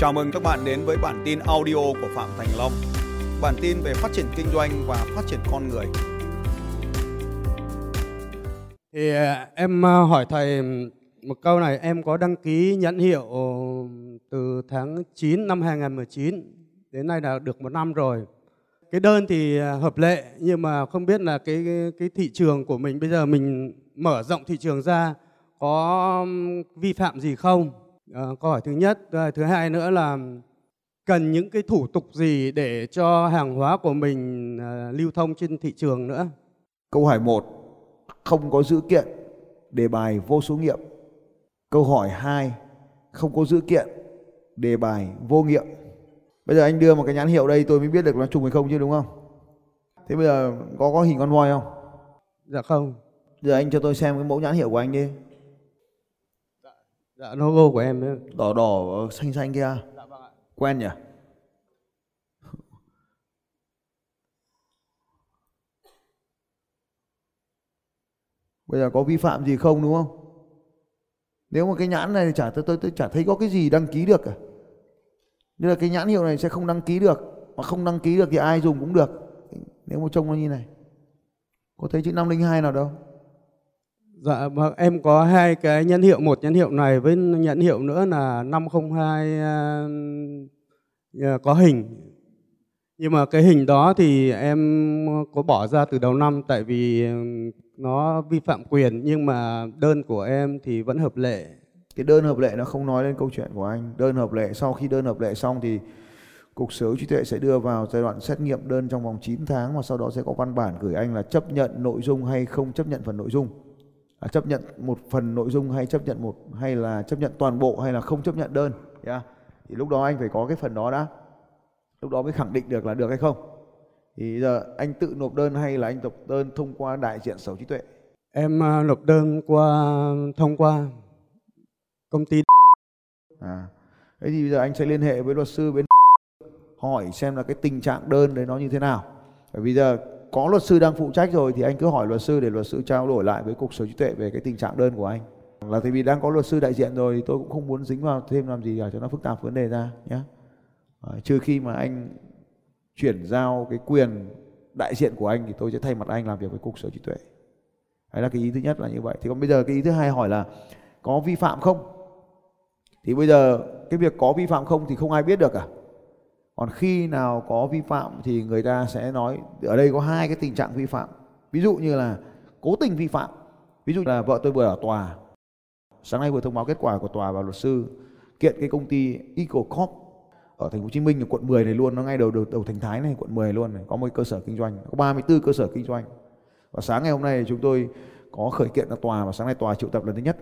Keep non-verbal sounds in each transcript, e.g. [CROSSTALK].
Chào mừng các bạn đến với bản tin audio của Phạm Thành Long. Bản tin về phát triển kinh doanh và phát triển con người. Thì à, em à, hỏi thầy một câu này, em có đăng ký nhãn hiệu ờ, từ tháng 9 năm 2019 đến nay là được một năm rồi. Cái đơn thì à, hợp lệ nhưng mà không biết là cái cái thị trường của mình bây giờ mình mở rộng thị trường ra có vi phạm gì không? À, câu hỏi thứ nhất, thứ hai nữa là cần những cái thủ tục gì để cho hàng hóa của mình à, lưu thông trên thị trường nữa? Câu hỏi 1 không có dữ kiện đề bài vô số nghiệm. Câu hỏi 2 không có dữ kiện đề bài vô nghiệm. Bây giờ anh đưa một cái nhãn hiệu đây tôi mới biết được nó trùng hay không chứ đúng không? Thế bây giờ có có hình con voi không? Dạ không. Giờ anh cho tôi xem cái mẫu nhãn hiệu của anh đi. Dạ, logo của em ấy. Đỏ đỏ xanh xanh kia. Dạ vâng ạ. Quen nhỉ? Bây giờ có vi phạm gì không đúng không? Nếu mà cái nhãn này chả tôi, tôi, tôi chả thấy có cái gì đăng ký được cả. Nên là cái nhãn hiệu này sẽ không đăng ký được. Mà không đăng ký được thì ai dùng cũng được. Nếu mà trông nó như này. Có thấy chữ 502 nào đâu? Dạ vâng, em có hai cái nhãn hiệu, một nhãn hiệu này với nhãn hiệu nữa là 502 uh, ờ, có hình. Nhưng mà cái hình đó thì em có bỏ ra từ đầu năm tại vì ừ, nó vi phạm quyền nhưng mà đơn của em thì vẫn hợp lệ. Cái đơn hợp lệ nó không nói lên câu chuyện của anh. Đơn hợp lệ sau khi đơn hợp lệ xong thì Cục Sở hữu trí tuệ sẽ đưa vào giai đoạn xét nghiệm đơn trong vòng 9 tháng và sau đó sẽ có văn bản gửi anh là chấp nhận nội dung hay không chấp nhận phần nội dung. À, chấp nhận một phần nội dung hay chấp nhận một hay là chấp nhận toàn bộ hay là không chấp nhận đơn. Yeah. Thì lúc đó anh phải có cái phần đó đã. Lúc đó mới khẳng định được là được hay không. Thì giờ anh tự nộp đơn hay là anh nộp đơn thông qua đại diện sở trí tuệ? Em à, nộp đơn qua thông qua công ty. À, thế thì bây giờ anh sẽ liên hệ với luật sư bên hỏi xem là cái tình trạng đơn đấy nó như thế nào. Bởi vì giờ có luật sư đang phụ trách rồi thì anh cứ hỏi luật sư để luật sư trao đổi lại với cục sở trí tuệ về cái tình trạng đơn của anh. Là tại vì đang có luật sư đại diện rồi thì tôi cũng không muốn dính vào thêm làm gì cả cho nó phức tạp vấn đề ra nhé. À, trừ khi mà anh chuyển giao cái quyền đại diện của anh thì tôi sẽ thay mặt anh làm việc với cục sở trí tuệ đấy là cái ý thứ nhất là như vậy thì còn bây giờ cái ý thứ hai hỏi là có vi phạm không thì bây giờ cái việc có vi phạm không thì không ai biết được cả còn khi nào có vi phạm thì người ta sẽ nói ở đây có hai cái tình trạng vi phạm. Ví dụ như là cố tình vi phạm. Ví dụ là vợ tôi vừa ở tòa. Sáng nay vừa thông báo kết quả của tòa và luật sư kiện cái công ty Eco Corp ở thành phố Hồ Chí Minh ở quận 10 này luôn nó ngay đầu đầu, đầu thành Thái này quận 10 luôn này có một cơ sở kinh doanh có 34 cơ sở kinh doanh. Và sáng ngày hôm nay chúng tôi có khởi kiện ra tòa và sáng nay tòa triệu tập lần thứ nhất.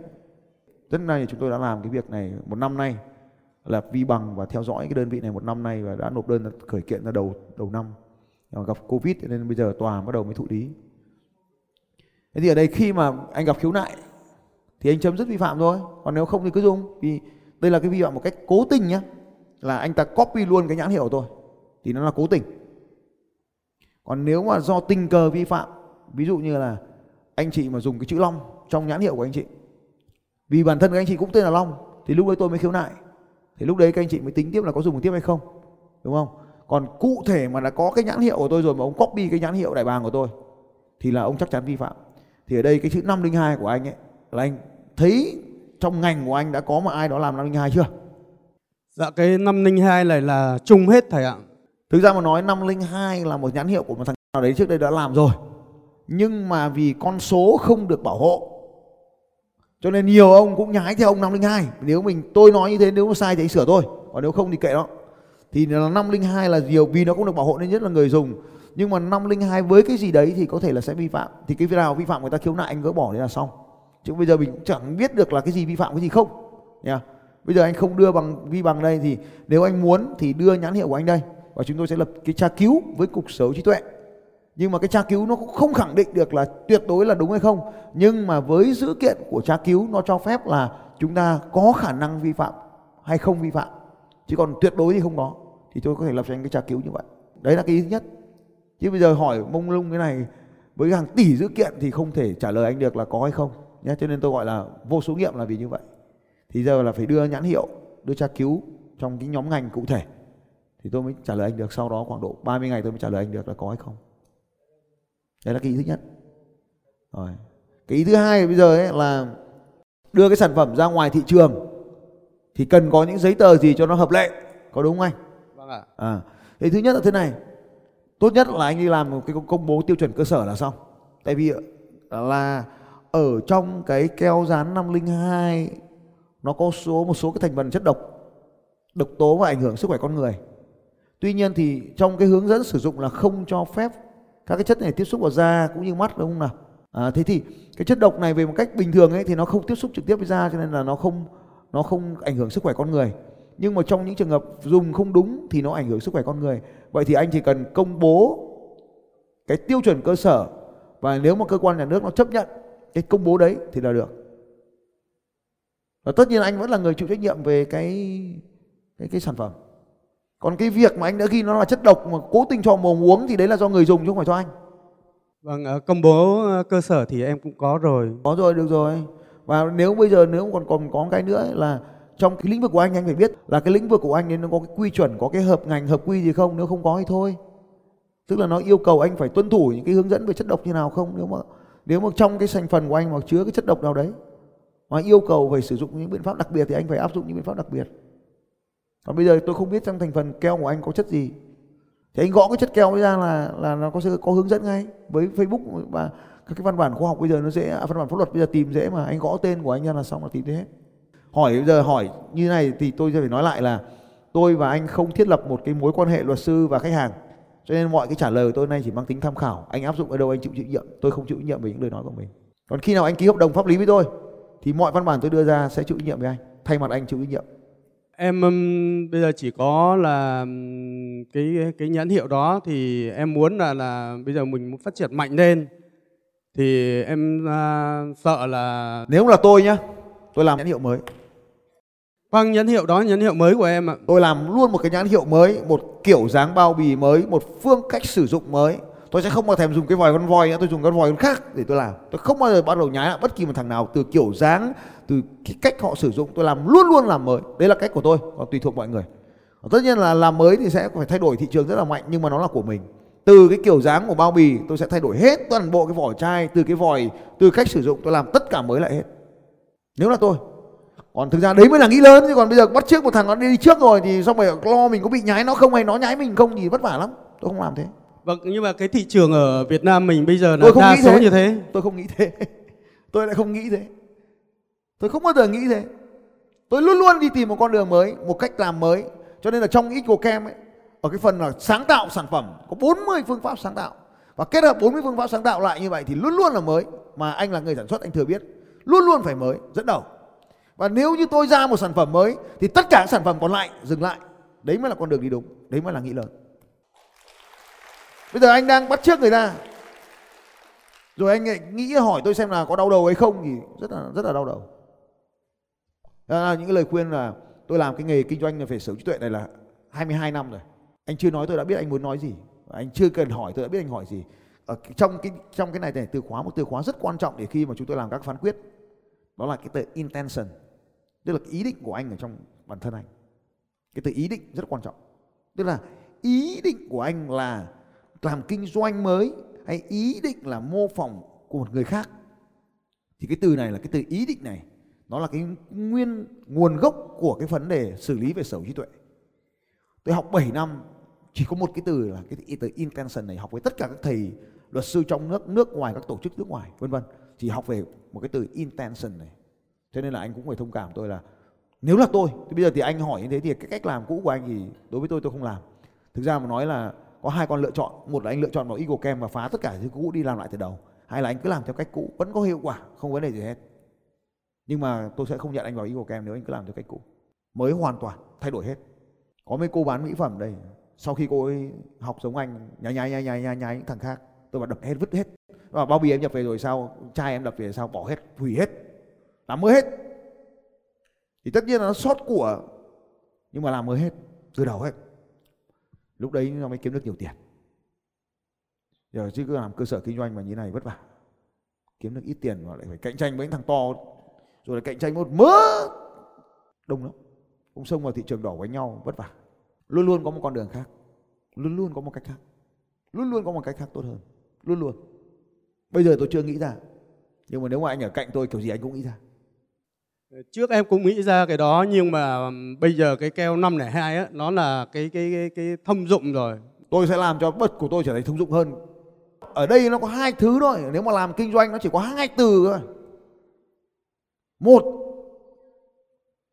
Rất nay chúng tôi đã làm cái việc này một năm nay là vi bằng và theo dõi cái đơn vị này một năm nay và đã nộp đơn khởi kiện ra đầu đầu năm. Nhưng gặp covid nên bây giờ tòa bắt đầu mới thụ lý. Thế thì ở đây khi mà anh gặp khiếu nại thì anh chấm dứt vi phạm thôi, còn nếu không thì cứ dùng. Vì đây là cái vi phạm một cách cố tình nhé là anh ta copy luôn cái nhãn hiệu thôi, thì nó là cố tình. Còn nếu mà do tình cờ vi phạm, ví dụ như là anh chị mà dùng cái chữ long trong nhãn hiệu của anh chị, vì bản thân các anh chị cũng tên là long, thì lúc đấy tôi mới khiếu nại thì lúc đấy các anh chị mới tính tiếp là có dùng tiếp hay không đúng không còn cụ thể mà đã có cái nhãn hiệu của tôi rồi mà ông copy cái nhãn hiệu đại bàng của tôi thì là ông chắc chắn vi phạm thì ở đây cái chữ 502 của anh ấy là anh thấy trong ngành của anh đã có mà ai đó làm 502 chưa Dạ cái 502 này là chung hết thầy ạ. Thực ra mà nói 502 là một nhãn hiệu của một thằng nào đấy trước đây đã làm rồi. Nhưng mà vì con số không được bảo hộ cho nên nhiều ông cũng nhái theo ông 502. Nếu mình, tôi nói như thế, nếu mà sai thì anh sửa tôi. Còn nếu không thì kệ đó. Thì là 502 là nhiều, vì nó cũng được bảo hộ nên nhất là người dùng. Nhưng mà 502 với cái gì đấy thì có thể là sẽ vi phạm. Thì cái nào vi phạm người ta khiếu nại anh gỡ bỏ đấy là xong. Chứ bây giờ mình cũng chẳng biết được là cái gì vi phạm cái gì không. Nha. Yeah. Bây giờ anh không đưa bằng, vi bằng đây thì nếu anh muốn thì đưa nhãn hiệu của anh đây và chúng tôi sẽ lập cái tra cứu với cục sở trí tuệ. Nhưng mà cái tra cứu nó cũng không khẳng định được là tuyệt đối là đúng hay không. Nhưng mà với dữ kiện của tra cứu, nó cho phép là chúng ta có khả năng vi phạm hay không vi phạm. Chứ còn tuyệt đối thì không có. Thì tôi có thể lập cho anh cái tra cứu như vậy. Đấy là cái ý thứ nhất. Chứ bây giờ hỏi mông lung cái này, với hàng tỷ dữ kiện thì không thể trả lời anh được là có hay không. Nhé. Cho nên tôi gọi là vô số nghiệm là vì như vậy thì giờ là phải đưa nhãn hiệu, đưa tra cứu trong cái nhóm ngành cụ thể thì tôi mới trả lời anh được sau đó khoảng độ 30 ngày tôi mới trả lời anh được là có hay không đấy là cái ý thứ nhất. Rồi. Cái ý thứ hai bây giờ ấy là đưa cái sản phẩm ra ngoài thị trường thì cần có những giấy tờ gì cho nó hợp lệ có đúng không anh? Vâng ạ. À thì thứ nhất là thế này. Tốt nhất là anh đi làm một cái công bố tiêu chuẩn cơ sở là xong. Tại vì là ở trong cái keo dán 502 nó có số một số cái thành phần chất độc độc tố và ảnh hưởng sức khỏe con người. Tuy nhiên thì trong cái hướng dẫn sử dụng là không cho phép các cái chất này tiếp xúc vào da cũng như mắt đúng không nào? À, thế thì cái chất độc này về một cách bình thường ấy thì nó không tiếp xúc trực tiếp với da cho nên là nó không nó không ảnh hưởng sức khỏe con người. Nhưng mà trong những trường hợp dùng không đúng thì nó ảnh hưởng sức khỏe con người. Vậy thì anh chỉ cần công bố cái tiêu chuẩn cơ sở và nếu mà cơ quan nhà nước nó chấp nhận cái công bố đấy thì là được. Và tất nhiên anh vẫn là người chịu trách nhiệm về cái cái cái sản phẩm còn cái việc mà anh đã ghi nó là chất độc mà cố tình cho mồm uống thì đấy là do người dùng chứ không phải do anh. Vâng ờ, công bố ờ, cơ sở thì em cũng có rồi. Có rồi được rồi. Và nếu bây giờ nếu còn còn có cái nữa là trong cái lĩnh vực của anh anh phải biết là cái lĩnh vực của anh nên nó có cái quy chuẩn có cái hợp ngành hợp quy gì không nếu không có thì thôi. Tức là nó yêu cầu anh phải tuân thủ những cái hướng dẫn về chất độc như nào không nếu mà nếu mà trong cái thành phần của anh mà chứa cái chất độc nào đấy mà yêu cầu phải sử dụng những biện pháp đặc biệt thì anh phải áp dụng những biện pháp đặc biệt còn bây giờ tôi không biết trong thành phần keo của anh có chất gì. Thì anh gõ cái chất keo ra là là nó có có hướng dẫn ngay. Với Facebook và các cái văn bản khoa học bây giờ nó dễ à, văn bản pháp luật bây giờ tìm dễ mà. Anh gõ tên của anh ra là xong là tìm thấy hết. Hỏi bây giờ hỏi như này thì tôi sẽ phải nói lại là tôi và anh không thiết lập một cái mối quan hệ luật sư và khách hàng. Cho nên mọi cái trả lời của tôi nay chỉ mang tính tham khảo. Anh áp dụng ở đâu anh chịu chịu nhiệm. Tôi không chịu nhiệm về những lời nói của mình. Còn khi nào anh ký hợp đồng pháp lý với tôi thì mọi văn bản tôi đưa ra sẽ chịu trách nhiệm với anh. Thay mặt anh chịu trách nhiệm em um, bây giờ chỉ có là um, cái cái nhãn hiệu đó thì em muốn là là bây giờ mình muốn phát triển mạnh lên. Thì em uh, sợ là nếu là tôi nhá tôi làm nhãn hiệu mới. Vâng nhãn hiệu đó nhãn hiệu mới của em ạ. Tôi làm luôn một cái nhãn hiệu mới một kiểu dáng bao bì mới một phương cách sử dụng mới tôi sẽ không bao thèm dùng cái vòi con voi nữa, tôi dùng con vòi con khác để tôi làm. Tôi không bao giờ bắt đầu nhái lại bất kỳ một thằng nào, từ kiểu dáng, từ cái cách họ sử dụng, tôi làm luôn luôn làm mới. Đấy là cách của tôi, còn tùy thuộc mọi người. Tất nhiên là làm mới thì sẽ phải thay đổi thị trường rất là mạnh, nhưng mà nó là của mình. Từ cái kiểu dáng của bao bì, tôi sẽ thay đổi hết toàn bộ cái vỏ chai, từ cái vòi, từ cách sử dụng, tôi làm tất cả mới lại hết. Nếu là tôi. Còn thực ra đấy mới là nghĩ lớn, chứ còn bây giờ bắt trước một thằng nó đi trước rồi thì xong rồi, lo mình có bị nhái nó không hay nó nhái mình không thì vất vả lắm. Tôi không làm thế vâng nhưng mà cái thị trường ở Việt Nam mình bây giờ là tôi không đa nghĩ số thế. như thế. Tôi không nghĩ thế. [LAUGHS] Tôi lại không nghĩ thế. Tôi không bao giờ nghĩ thế. Tôi luôn luôn đi tìm một con đường mới một cách làm mới. Cho nên là trong Ecocam ấy ở cái phần là sáng tạo sản phẩm có 40 phương pháp sáng tạo. Và kết hợp 40 phương pháp sáng tạo lại như vậy thì luôn luôn là mới. Mà anh là người sản xuất anh thừa biết. Luôn luôn phải mới dẫn đầu. Và nếu như tôi ra một sản phẩm mới thì tất cả các sản phẩm còn lại dừng lại. Đấy mới là con đường đi đúng. Đấy mới là nghĩ lớn bây giờ anh đang bắt trước người ta. Rồi anh lại nghĩ hỏi tôi xem là có đau đầu hay không thì rất là rất là đau đầu. À, những cái lời khuyên là tôi làm cái nghề kinh doanh về sở hữu trí tuệ này là 22 năm rồi. Anh chưa nói tôi đã biết anh muốn nói gì. Anh chưa cần hỏi tôi đã biết anh hỏi gì. Ở trong cái trong cái này này từ khóa một từ khóa rất quan trọng để khi mà chúng tôi làm các phán quyết. Đó là cái từ intention tức là cái ý định của anh ở trong bản thân anh. Cái từ ý định rất quan trọng. Tức là ý định của anh là làm kinh doanh mới hay ý định là mô phỏng của một người khác. Thì cái từ này là cái từ ý định này. Nó là cái nguyên, nguồn gốc của cái vấn đề xử lý về sở hữu trí tuệ. Tôi học 7 năm, chỉ có một cái từ là cái từ intention này, học với tất cả các thầy luật sư trong nước nước ngoài, các tổ chức nước ngoài, vân vân. Chỉ học về một cái từ intention này. Cho nên là anh cũng phải thông cảm tôi là nếu là tôi, thì bây giờ thì anh hỏi như thế thì cái cách làm cũ của anh thì đối với tôi tôi không làm. Thực ra mà nói là có hai con lựa chọn. Một là anh lựa chọn vào Eagle Cam và phá tất cả thứ cũ đi làm lại từ đầu. Hay là anh cứ làm theo cách cũ, vẫn có hiệu quả, không vấn đề gì hết. Nhưng mà tôi sẽ không nhận anh vào Eagle Cam nếu anh cứ làm theo cách cũ. Mới hoàn toàn, thay đổi hết. Có mấy cô bán mỹ phẩm đây. Sau khi cô ấy học giống anh nhá nhá nhá nhá nhá nhá những thằng khác, tôi bảo đập hết, vứt hết. Và bao bì em nhập về rồi sao, chai em đập về sao, bỏ hết, hủy hết. Làm mới hết. Thì tất nhiên là nó sót của, nhưng mà làm mới hết, từ đầu hết lúc đấy nó mới kiếm được nhiều tiền. Giờ chứ cứ làm cơ sở kinh doanh mà như này vất vả. Kiếm được ít tiền mà lại phải cạnh tranh với những thằng to, rồi lại cạnh tranh một mớ đông lắm. Cũng xông vào thị trường đỏ với nhau, vất vả. Luôn luôn có một con đường khác. Luôn luôn có một cách khác. Luôn luôn có một cách khác tốt hơn. Luôn luôn. Bây giờ tôi chưa nghĩ ra. Nhưng mà nếu mà anh ở cạnh tôi, kiểu gì anh cũng nghĩ ra. Ờ, trước em cũng nghĩ ra cái đó nhưng mà bây giờ cái keo 502 á nó là cái cái cái, cái thông dụng rồi. tôi sẽ làm cho bật của tôi trở thành thông dụng hơn. Ở đây nó có hai thứ thôi nếu mà làm kinh doanh nó chỉ có hai từ thôi. Một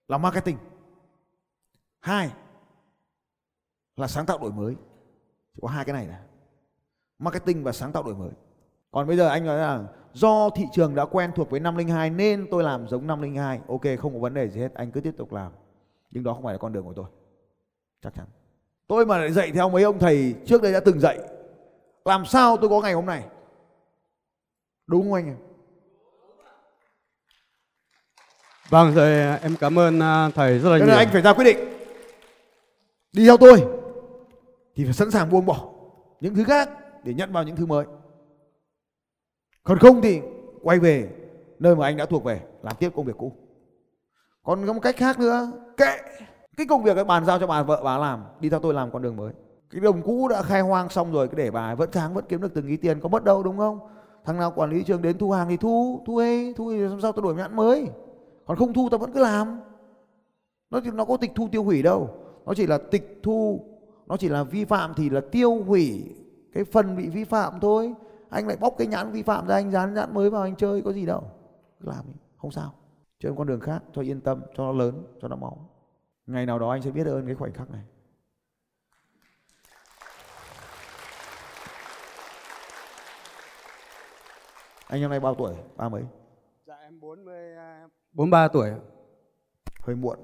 là marketing. Hai là sáng tạo đổi mới. Chỉ có hai cái này này. Marketing và sáng tạo đổi mới. Còn bây giờ anh nói là do thị trường đã quen thuộc với 502 nên tôi làm giống 502 ok không có vấn đề gì hết. Anh cứ tiếp tục làm. Nhưng đó không phải là con đường của tôi. Chắc chắn. Tôi mà lại dạy theo mấy ông thầy trước đây đã từng dạy làm sao tôi có ngày hôm nay? Đúng không anh em? Vâng rồi em cảm ơn à, thầy rất là cho nhiều. anh phải ra quyết định. Đi theo tôi thì phải sẵn sàng buông bỏ những thứ khác để nhận vào những thứ mới còn không thì quay về nơi mà anh đã thuộc về, làm tiếp công việc cũ. Còn có một cách khác nữa, kệ cái công việc ấy bàn giao cho bà vợ bà làm, đi theo tôi làm con đường mới. Cái đồng cũ đã khai hoang xong rồi, cái để bà vẫn tháng vẫn kiếm được từng ý tiền, có mất đâu, đúng không? Thằng nào quản lý trường đến thu hàng thì thu thu ấy thu thì làm sao tôi đổi nhãn mới? Còn không thu tao vẫn cứ làm. Nó nó có tịch thu tiêu hủy đâu. Nó chỉ là tịch thu, nó chỉ là vi phạm thì là tiêu hủy cái phần bị vi phạm thôi anh lại bóc cái nhãn vi phạm ra anh dán nhãn mới vào anh chơi có gì đâu làm đi không sao chơi con đường khác cho yên tâm cho nó lớn cho nó máu ngày nào đó anh sẽ biết ơn cái khoảnh khắc này anh năm nay bao tuổi ba mấy Dạ em 40 43 tuổi. ạ. hơi muộn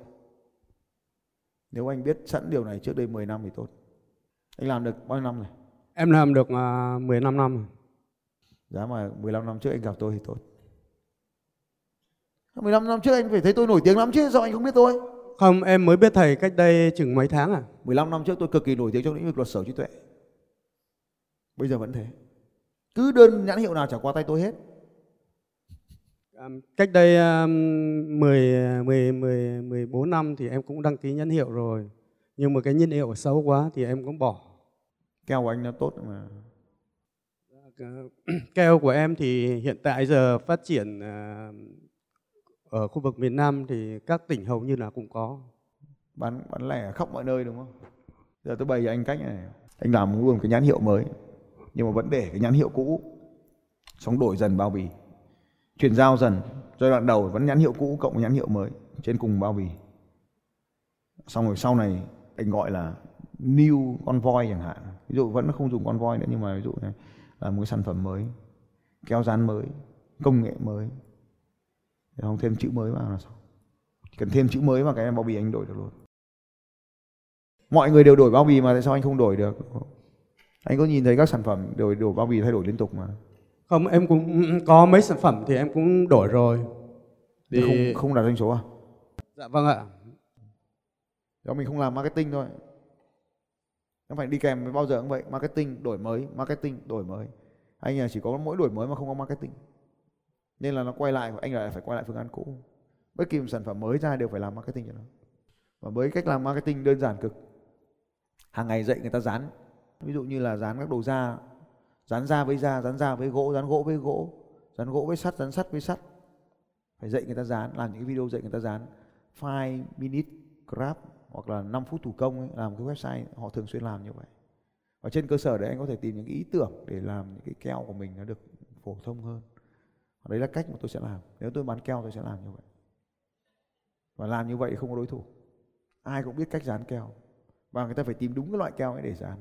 nếu anh biết sẵn điều này trước đây 10 năm thì tốt anh làm được bao nhiêu năm này Em làm được à, 15 năm. rồi. Giá mà 15 năm trước anh gặp tôi thì tốt. 15 năm trước anh phải thấy tôi nổi tiếng lắm chứ? Sao anh không biết tôi? Không, em mới biết thầy cách đây chừng mấy tháng à. 15 năm trước tôi cực kỳ nổi tiếng trong lĩnh vực luật sở trí tuệ. Bây giờ vẫn thế. Cứ đơn nhãn hiệu nào trả qua tay tôi hết. À, cách đây à, 10 10 10 14 năm thì em cũng đăng ký nhãn hiệu rồi. Nhưng mà cái nhãn hiệu xấu quá thì em cũng bỏ. keo của anh nó tốt mà Ờ, [CLEARS THROAT] keo của em thì hiện tại giờ phát triển ờ, ở khu vực miền Nam thì các tỉnh hầu như là cũng có. bán bán lẻ khắp mọi nơi đúng không? Giờ tôi bày cho anh cách này anh làm luôn cái nhãn hiệu mới, nhưng mà vẫn để cái nhãn hiệu cũ. Xong đổi dần bao bì. Chuyển giao dần. Giai đoạn đầu vẫn nhãn hiệu cũ cộng nhãn hiệu mới, trên cùng bao bì. Xong rồi sau này anh gọi là new con voi chẳng hạn. Ví dụ vẫn không dùng con voi nữa, nhưng mà ví dụ này là một cái sản phẩm mới kéo dán mới công nghệ mới. Để không thêm chữ mới vào là xong. Chỉ cần thêm chữ mới vào cái bao bì anh đổi được luôn. Mọi người đều đổi bao bì mà tại sao anh không đổi được? Anh có nhìn thấy các sản phẩm đổi đổi bao bì thay đổi liên tục mà? Không, em cũng có mấy sản phẩm thì em cũng đổi rồi. thì Thì không không đạt doanh số à? Dạ vâng ạ. do mình không làm marketing thôi nó phải đi kèm với bao giờ cũng vậy, marketing đổi mới, marketing đổi mới. Anh là chỉ có mỗi đổi mới mà không có marketing. Nên là nó quay lại anh lại phải quay lại phương án cũ. Bất kỳ một sản phẩm mới ra đều phải làm marketing cho nó. Và với cách làm marketing đơn giản cực, hàng ngày dạy người ta dán. Ví dụ như là dán các đồ da, dán da với da, dán da với gỗ, dán gỗ với gỗ, dán gỗ với sắt, dán sắt với sắt. Phải dạy người ta dán, làm những cái video dạy người ta dán. 5 minute grab hoặc là 5 phút thủ công ấy, làm cái website họ thường xuyên làm như vậy. Và trên cơ sở đấy anh có thể tìm những cái ý tưởng để làm những cái keo của mình nó được phổ thông hơn. Và đấy là cách mà tôi sẽ làm. Nếu tôi bán keo tôi sẽ làm như vậy. Và làm như vậy không có đối thủ. Ai cũng biết cách dán keo. Và người ta phải tìm đúng cái loại keo ấy để dán.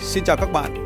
Xin chào các bạn